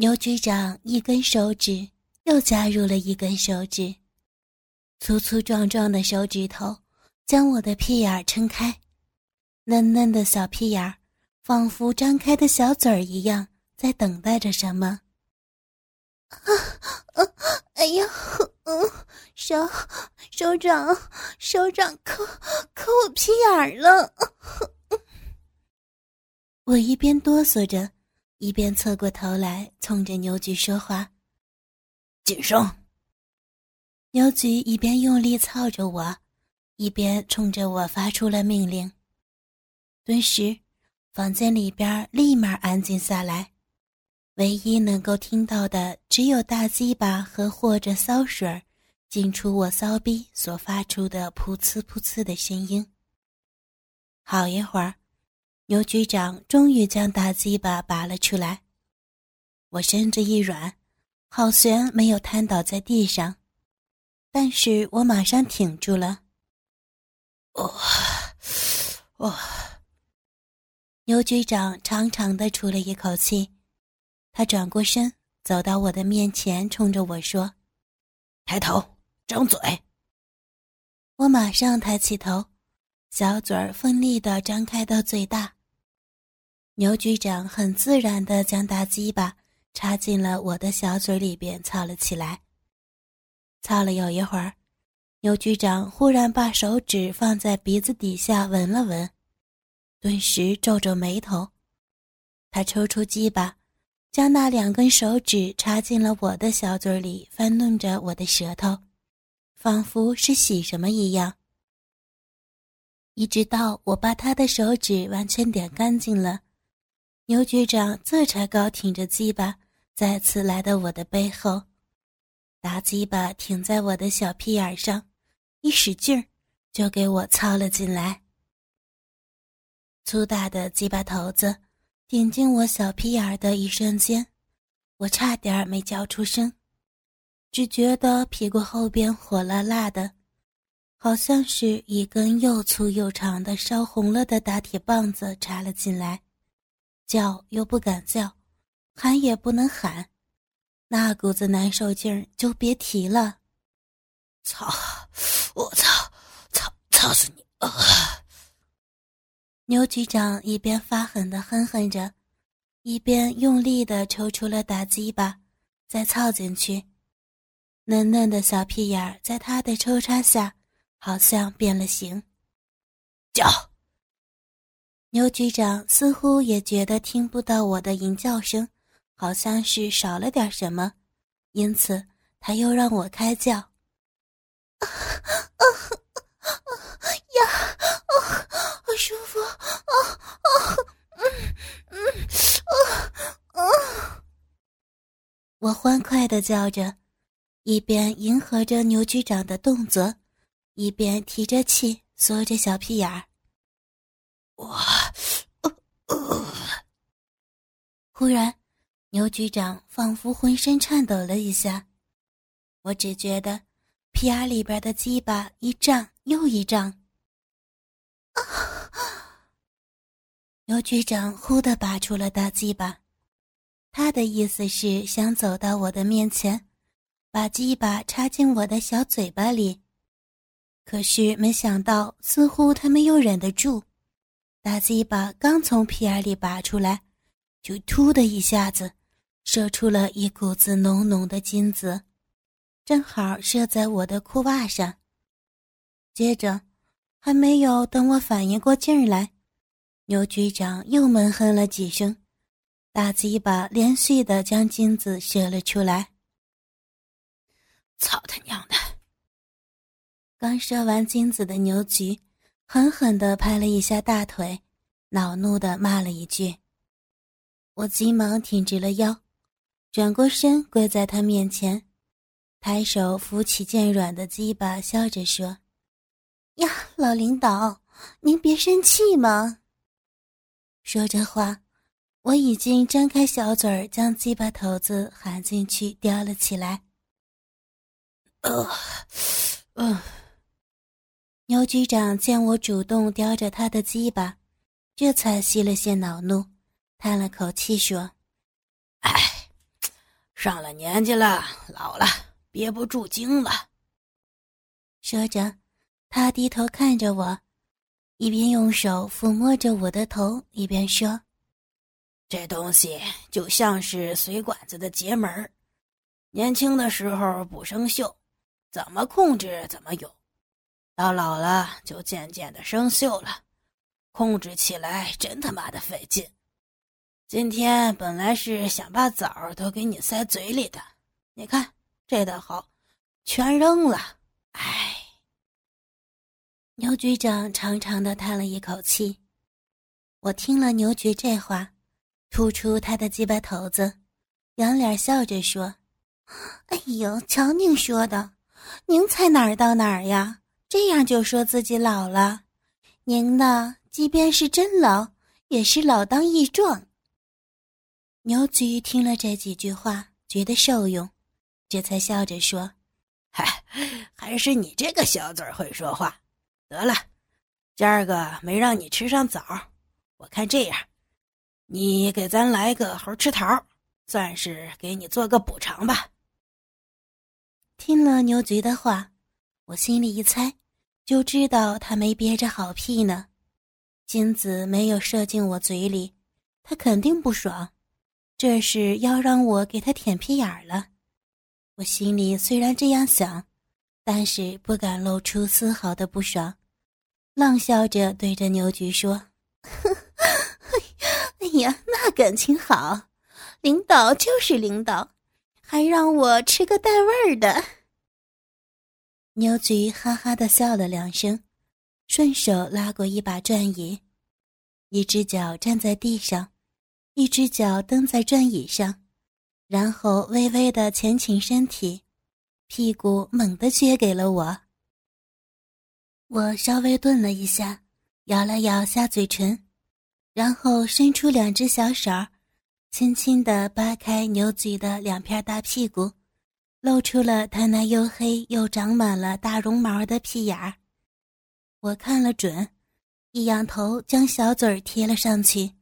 牛局长一根手指又加入了一根手指，粗粗壮壮的手指头将我的屁眼撑开，嫩嫩的小屁眼仿佛张开的小嘴儿一样，在等待着什么。啊啊！哎呀，嗯，手手掌手掌抠抠我屁眼了。我一边哆嗦着，一边侧过头来，冲着牛菊说话：“谨声。”牛菊一边用力操着我，一边冲着我发出了命令。顿时，房间里边立马安静下来，唯一能够听到的只有大鸡巴和或者骚水进出我骚逼所发出的噗呲噗呲的声音。好一会儿。牛局长终于将大鸡巴拔了出来，我身子一软，好悬没有瘫倒在地上，但是我马上挺住了。哦，哦。牛局长长长的出了一口气，他转过身，走到我的面前，冲着我说：“抬头，张嘴。”我马上抬起头，小嘴儿奋力的张开到最大。牛局长很自然地将大鸡巴插进了我的小嘴里边，操了起来。操了有一会儿，牛局长忽然把手指放在鼻子底下闻了闻，顿时皱皱眉头。他抽出鸡巴，将那两根手指插进了我的小嘴里，翻弄着我的舌头，仿佛是洗什么一样。一直到我把他的手指完全点干净了。牛局长这才高挺着鸡巴，再次来到我的背后，大鸡巴挺在我的小屁眼上，一使劲儿就给我操了进来。粗大的鸡巴头子顶进我小屁眼的一瞬间，我差点没叫出声，只觉得屁股后边火辣辣的，好像是一根又粗又长的烧红了的大铁棒子插了进来。叫又不敢叫，喊也不能喊，那股子难受劲儿就别提了。操！我操！操！操死你！啊！牛局长一边发狠的哼哼着，一边用力的抽出了打鸡巴，再操进去。嫩嫩的小屁眼儿在他的抽插下，好像变了形。叫。牛局长似乎也觉得听不到我的吟叫声，好像是少了点什么，因此他又让我开叫。啊啊啊呀！啊，好舒服！啊啊！嗯嗯啊啊！我欢快的叫着，一边迎合着牛局长的动作，一边提着气，缩着小屁眼儿。我呃！忽然，牛局长仿佛浑身颤抖了一下，我只觉得皮眼里边的鸡巴一胀又一胀。啊！牛局长忽地拔出了大鸡巴，他的意思是想走到我的面前，把鸡巴插进我的小嘴巴里，可是没想到，似乎他没有忍得住。大鸡巴刚从皮眼里拔出来，就突的一下子，射出了一股子浓浓的金子，正好射在我的裤袜上。接着，还没有等我反应过劲儿来，牛局长又闷哼了几声，大鸡巴连续的将金子射了出来。操他娘的！刚射完金子的牛局。狠狠地拍了一下大腿，恼怒地骂了一句。我急忙挺直了腰，转过身跪在他面前，抬手扶起渐软的鸡巴，笑着说：“呀，老领导，您别生气嘛。”说着话，我已经张开小嘴儿，将鸡巴头子含进去，叼了起来。呃，嗯。牛局长见我主动叼着他的鸡巴，这才息了些恼怒，叹了口气说：“哎，上了年纪了，老了，憋不住精了。说着，他低头看着我，一边用手抚摸着我的头，一边说：“这东西就像是水管子的节门年轻的时候不生锈，怎么控制怎么有。”到老了就渐渐的生锈了，控制起来真他妈的费劲。今天本来是想把枣都给你塞嘴里的，你看这倒好，全扔了。唉。牛局长长长的叹了一口气，我听了牛局这话，吐出他的鸡巴头子，仰脸笑着说：“哎呦，瞧您说的，您才哪儿到哪儿呀？”这样就说自己老了，您呢？即便是真老，也是老当益壮。牛菊听了这几句话，觉得受用，这才笑着说：“嗨，还是你这个小嘴会说话。得了，今儿个没让你吃上枣，我看这样，你给咱来个猴吃桃，算是给你做个补偿吧。”听了牛菊的话，我心里一猜。就知道他没憋着好屁呢，金子没有射进我嘴里，他肯定不爽，这是要让我给他舔屁眼儿了。我心里虽然这样想，但是不敢露出丝毫的不爽，浪笑着对着牛菊说：“哎呀，那感情好，领导就是领导，还让我吃个带味儿的。”牛菊哈哈的笑了两声，顺手拉过一把转椅，一只脚站在地上，一只脚蹬在转椅上，然后微微的前倾身体，屁股猛地撅给了我。我稍微顿了一下，咬了咬下嘴唇，然后伸出两只小手，轻轻地扒开牛菊的两片大屁股。露出了他那又黑又长满了大绒毛的屁眼儿，我看了准，一仰头将小嘴儿贴了上去。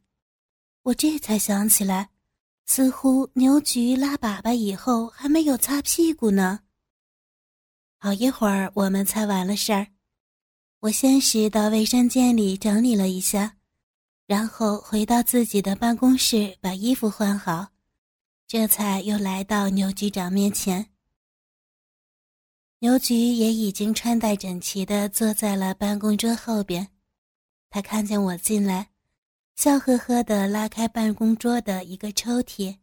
我这才想起来，似乎牛菊拉粑粑以后还没有擦屁股呢。好一会儿，我们才完了事儿。我先是到卫生间里整理了一下，然后回到自己的办公室把衣服换好。这才又来到牛局长面前。牛局也已经穿戴整齐的坐在了办公桌后边。他看见我进来，笑呵呵的拉开办公桌的一个抽屉，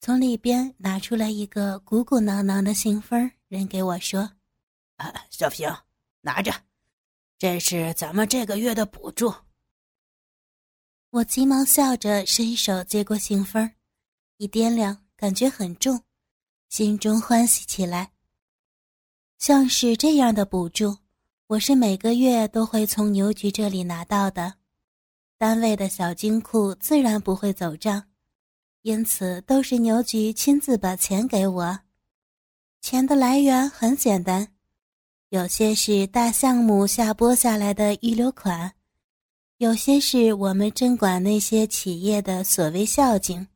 从里边拿出来一个鼓鼓囊囊的信封，扔给我说：“啊，小平，拿着，这是咱们这个月的补助。”我急忙笑着伸手接过信封。一掂量，感觉很重，心中欢喜起来。像是这样的补助，我是每个月都会从牛局这里拿到的，单位的小金库自然不会走账，因此都是牛局亲自把钱给我。钱的来源很简单，有些是大项目下拨下来的预留款，有些是我们针管那些企业的所谓孝敬。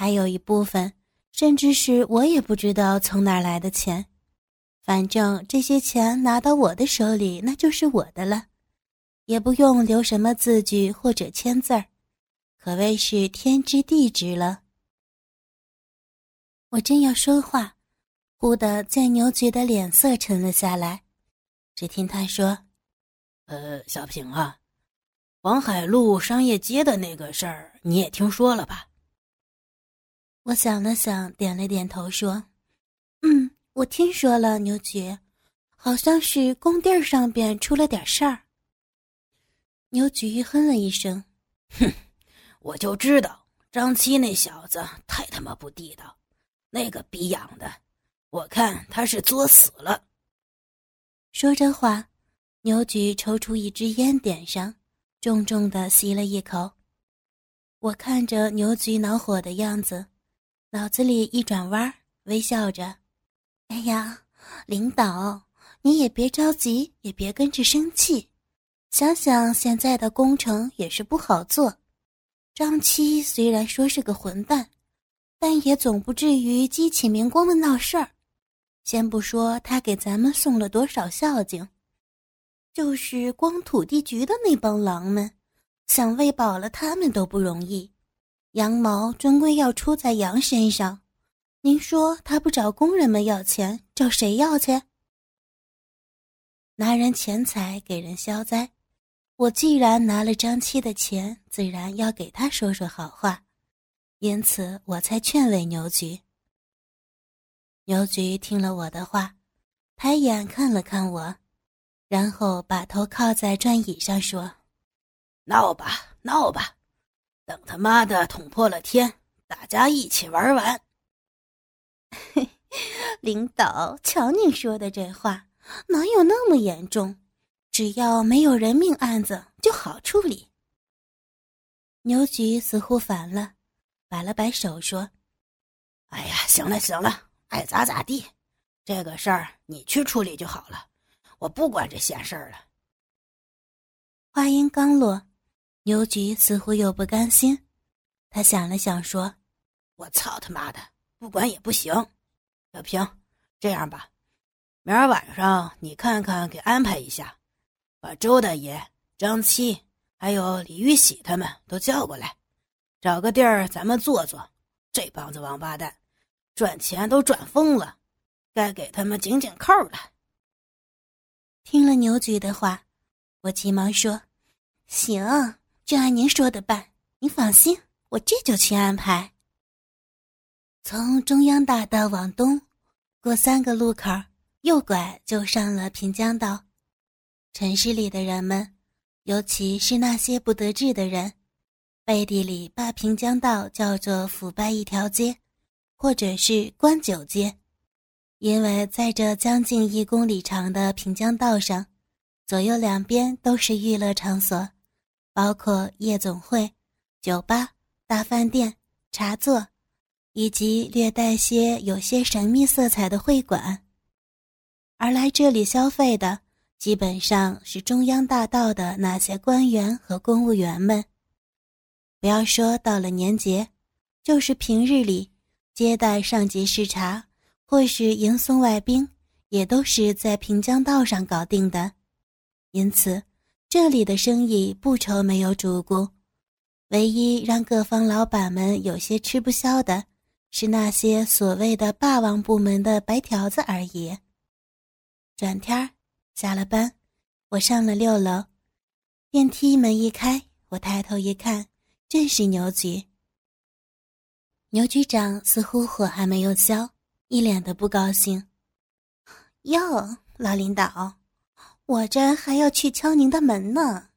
还有一部分，甚至是我也不知道从哪儿来的钱，反正这些钱拿到我的手里，那就是我的了，也不用留什么字据或者签字儿，可谓是天知地知了。我正要说话，忽的见牛局的脸色沉了下来，只听他说：“呃，小平啊，黄海路商业街的那个事儿，你也听说了吧？”我想了想，点了点头，说：“嗯，我听说了，牛局，好像是工地上边出了点事儿。”牛局哼了一声：“哼，我就知道张七那小子太他妈不地道，那个逼养的，我看他是作死了。”说着话，牛局抽出一支烟，点上，重重的吸了一口。我看着牛局恼火的样子。脑子里一转弯，微笑着：“哎呀，领导，你也别着急，也别跟着生气。想想现在的工程也是不好做。张七虽然说是个混蛋，但也总不至于激起民工的闹事儿。先不说他给咱们送了多少孝敬，就是光土地局的那帮狼们，想喂饱了他们都不容易。羊毛终归要出在羊身上，您说他不找工人们要钱，找谁要去？拿人钱财给人消灾，我既然拿了张七的钱，自然要给他说说好话，因此我才劝慰牛局。牛局听了我的话，抬眼看了看我，然后把头靠在转椅上说：“闹吧，闹吧，等他妈的捅破了天，大家一起玩完。”领导，瞧你说的这话。哪有那么严重？只要没有人命案子就好处理。牛局似乎烦了，摆了摆手说：“哎呀，行了行了，爱咋咋地，这个事儿你去处理就好了，我不管这闲事儿了。”话音刚落，牛局似乎又不甘心，他想了想说：“我操他妈的，不管也不行。小平，这样吧。”明儿晚上你看看，给安排一下，把周大爷、张七还有李玉喜他们都叫过来，找个地儿咱们坐坐。这帮子王八蛋，赚钱都赚疯了，该给他们紧紧扣了。听了牛局的话，我急忙说：“行，就按您说的办。您放心，我这就去安排。”从中央大道往东，过三个路口。右拐就上了平江道，城市里的人们，尤其是那些不得志的人，背地里把平江道叫做“腐败一条街”，或者是“官九街”，因为在这将近一公里长的平江道上，左右两边都是娱乐场所，包括夜总会、酒吧、大饭店、茶座，以及略带些有些神秘色彩的会馆。而来这里消费的，基本上是中央大道的那些官员和公务员们。不要说到了年节，就是平日里接待上级视察或是迎送外宾，也都是在平江道上搞定的。因此，这里的生意不愁没有主顾。唯一让各方老板们有些吃不消的，是那些所谓的霸王部门的白条子而已。转天儿下了班，我上了六楼，电梯门一开，我抬头一看，正是牛局。牛局长似乎火还没有消，一脸的不高兴。哟，老领导，我这还要去敲您的门呢。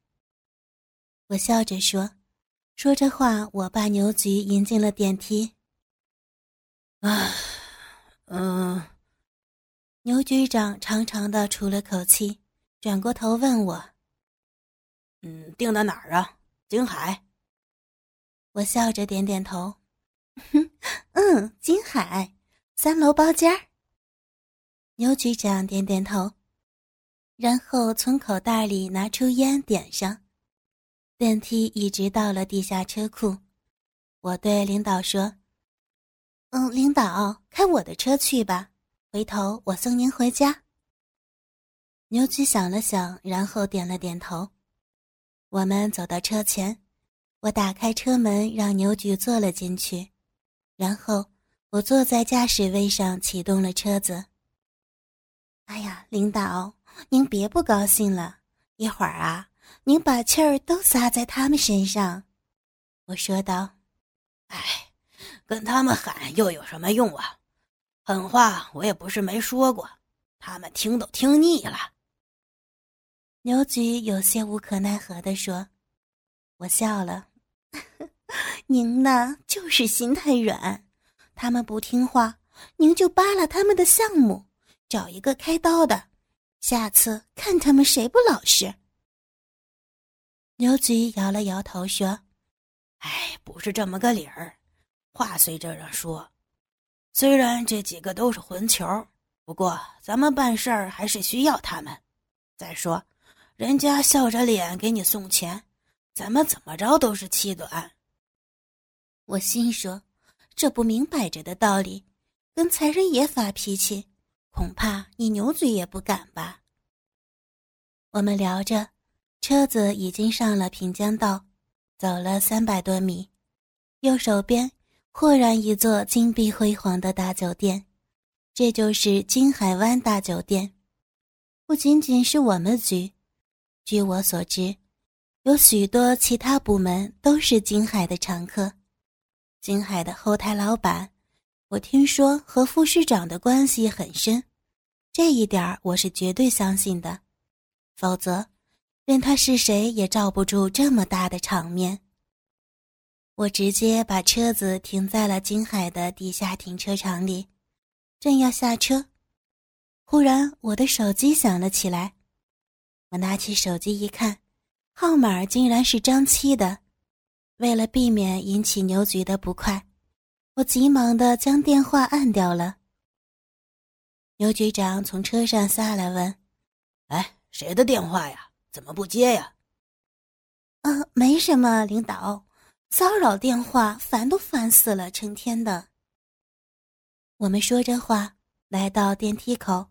我笑着说，说着话，我把牛局迎进了电梯。啊，嗯。牛局长长长的出了口气，转过头问我：“嗯，定在哪儿啊？金海。”我笑着点点头：“哼，嗯，金海，三楼包间儿。”牛局长点点头，然后从口袋里拿出烟点上。电梯一直到了地下车库，我对领导说：“嗯，领导，开我的车去吧。”回头我送您回家。牛局想了想，然后点了点头。我们走到车前，我打开车门，让牛局坐了进去，然后我坐在驾驶位上启动了车子。哎呀，领导，您别不高兴了，一会儿啊，您把气儿都撒在他们身上。我说道：“哎，跟他们喊又有什么用啊？”狠话我也不是没说过，他们听都听腻了。牛菊有些无可奈何地说：“我笑了，您呢就是心太软，他们不听话，您就扒拉他们的项目，找一个开刀的，下次看他们谁不老实。”牛局摇了摇头说：“哎，不是这么个理儿，话虽这样说。”虽然这几个都是混球，不过咱们办事儿还是需要他们。再说，人家笑着脸给你送钱，咱们怎么着都是气短。我心说，这不明摆着的道理，跟财神爷发脾气，恐怕你牛嘴也不敢吧。我们聊着，车子已经上了平江道，走了三百多米，右手边豁然一座金碧辉煌的大酒店，这就是金海湾大酒店。不仅仅是我们局，据我所知。有许多其他部门都是金海的常客。金海的后台老板，我听说和副市长的关系很深，这一点儿我是绝对相信的。否则，任他是谁也罩不住这么大的场面。我直接把车子停在了金海的地下停车场里，正要下车，忽然我的手机响了起来。我拿起手机一看。号码竟然是张七的，为了避免引起牛局的不快，我急忙的将电话按掉了。牛局长从车上下来问：“哎，谁的电话呀？怎么不接呀？”“嗯，没什么，领导，骚扰电话，烦都烦死了，成天的。”我们说着话，来到电梯口，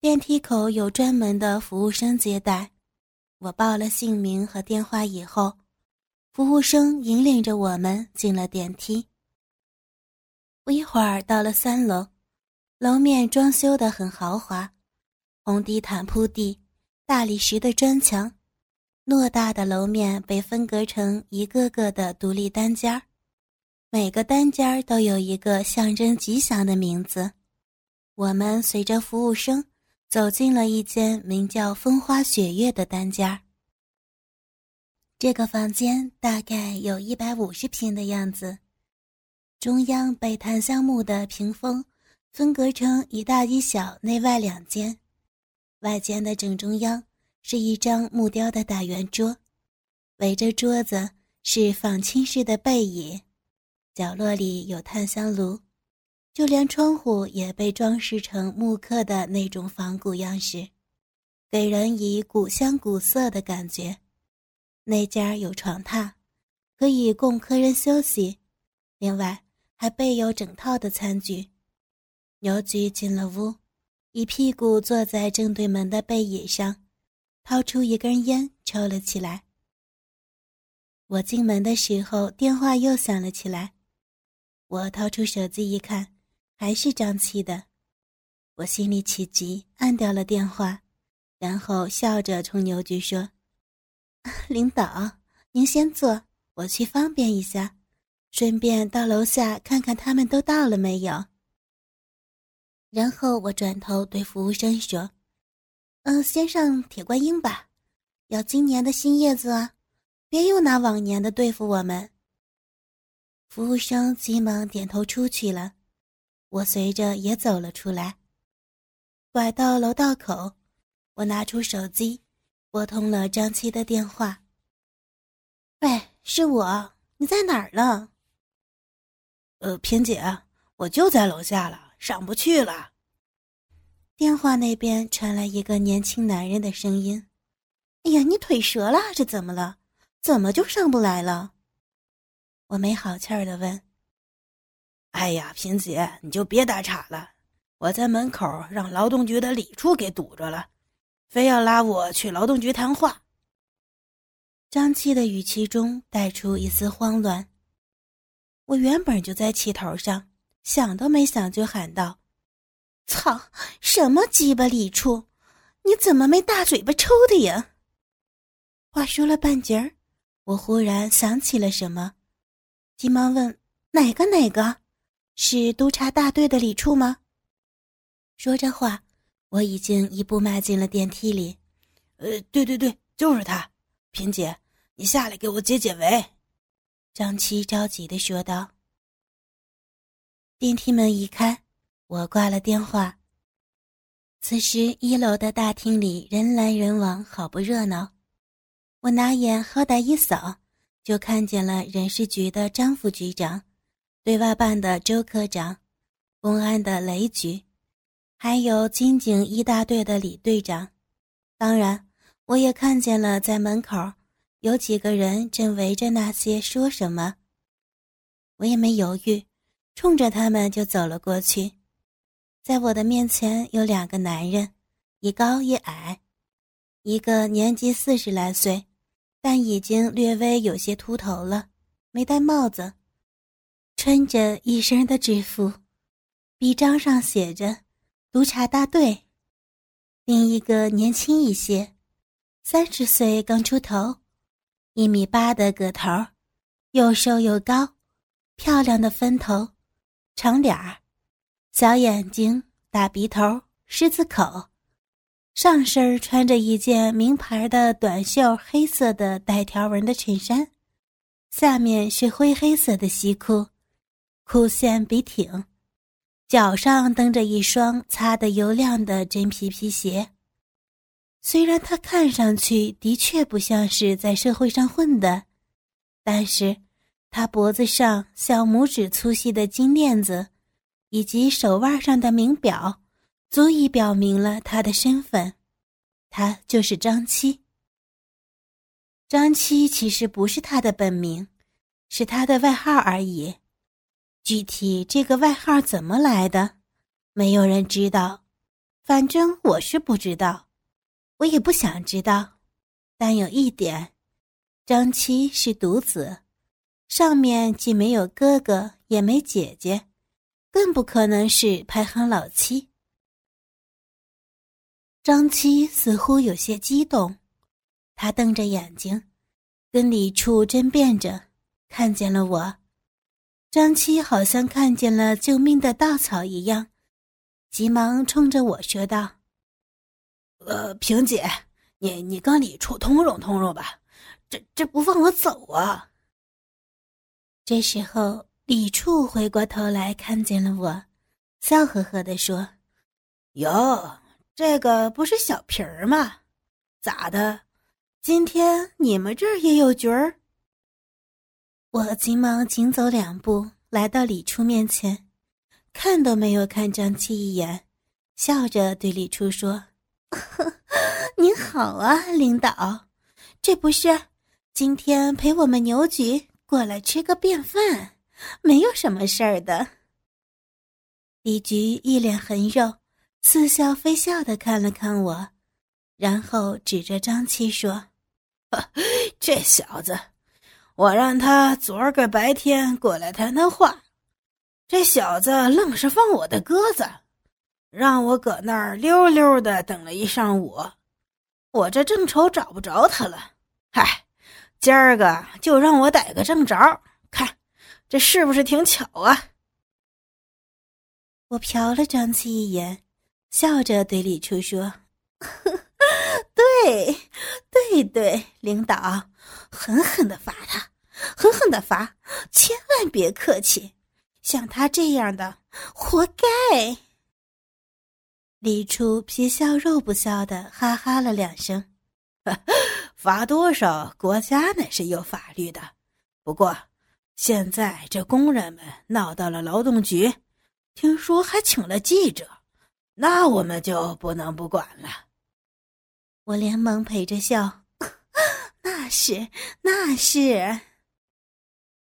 电梯口有专门的服务生接待。我报了姓名和电话以后，服务生引领着我们进了电梯。不一会儿到了三楼，楼面装修的很豪华，红地毯铺地，大理石的砖墙，偌大的楼面被分隔成一个个的独立单间儿，每个单间儿都有一个象征吉祥的名字。我们随着服务生。走进了一间名叫“风花雪月”的单间儿这个房间大概有一百五十平的样子，中央被檀香木的屏风分隔成一大一小内外两间，外间的正中央是一张木雕的大圆桌，围着桌子是仿清式的背椅，角落里有炭香炉。就连窗户也被装饰成木刻的那种仿古样式，给人以古香古色的感觉。那家有床榻，可以供客人休息，另外还备有整套的餐具。牛局进了屋，一屁股坐在正对门的背椅上，掏出一根烟抽了起来。我进门的时候，电话又响了起来，我掏出手机一看。还是张七的，我心里起急，按掉了电话，然后笑着冲牛局说：“ 领导，您先坐，我去方便一下，顺便到楼下看看他们都到了没有。”然后我转头对服务生说：“嗯，先上铁观音吧，要今年的新叶子啊，别又拿往年的对付我们。”服务生急忙点头出去了。我随着也走了出来，拐到楼道口，我拿出手机，拨通了张七的电话。喂，是我，你在哪儿呢？呃，萍姐，我就在楼下了，上不去了。电话那边传来一个年轻男人的声音：“哎呀，你腿折了，是怎么了？怎么就上不来了？”我没好气儿的问。哎呀，萍姐，你就别打岔了。我在门口让劳动局的李处给堵着了，非要拉我去劳动局谈话。张七的语气中带出一丝慌乱。我原本就在气头上，想都没想就喊道：“操，什么鸡巴李处？你怎么没大嘴巴抽的呀？”话说了半截儿，我忽然想起了什么，急忙问：“哪个哪个？”是督察大队的李处吗？说着话，我已经一步迈进了电梯里。呃，对对对，就是他。萍姐，你下来给我解解围。张七着急的说道。电梯门一开，我挂了电话。此时一楼的大厅里人来人往，好不热闹。我拿眼好歹一扫，就看见了人事局的张副局长。对外办的周科长，公安的雷局，还有金警一大队的李队长，当然，我也看见了在门口有几个人正围着那些说什么。我也没犹豫，冲着他们就走了过去。在我的面前有两个男人，一高一矮，一个年纪四十来岁，但已经略微有些秃头了，没戴帽子，穿着一身的制服，臂章上写着“督察大队”。另一个年轻一些，三十岁刚出头，一米八的个头，又瘦又高，漂亮的分头。长脸儿，小眼睛，大鼻头，狮子口，上身穿着一件名牌的短袖黑色的带条纹的衬衫，下面是灰黑色的西裤，裤线笔挺，脚上蹬着一双擦得油亮的真皮皮鞋。虽然他看上去的确不像是在社会上混的，但是。他脖子上小拇指粗细的金链子，以及手腕上的名表，足以表明了他的身份。他就是张七。张七其实不是他的本名，是他的外号而已。具体这个外号怎么来的，没有人知道。反正我是不知道，我也不想知道。但有一点，张七是独子。上面既没有哥哥，也没姐姐，更不可能是排行老七。张七似乎有些激动，他瞪着眼睛，跟李处争辩着，看见了我。张七好像看见了救命的稻草一样，急忙冲着我说道：“呃，萍姐，你你跟李处通融通融吧，这这不放我走啊！”这时候，李处回过头来看见了我，笑呵呵地说：“哟，这个不是小皮儿吗？咋的？今天你们这儿也有局儿？”我急忙紧走两步，来到李处面前，看都没有看张七一眼，笑着对李处说：“ 呵您好啊，领导，这不是今天陪我们牛局？”过来吃个便饭，没有什么事儿的。李局一脸横肉，似笑非笑的看了看我，然后指着张七说：“ 这小子，我让他昨儿个白天过来谈谈话，这小子愣是放我的鸽子，让我搁那儿溜溜的等了一上午，我这正愁找不着他了。嗨。”今儿个就让我逮个正着，看这是不是挺巧啊？我瞟了张七一眼，笑着对李处说：“对，对对，领导，狠狠的罚他，狠狠的罚，千万别客气，像他这样的，活该。”李处皮笑肉不笑的哈哈了两声。罚多少？国家乃是有法律的。不过，现在这工人们闹到了劳动局，听说还请了记者，那我们就不能不管了。我连忙陪着笑，那是，那是。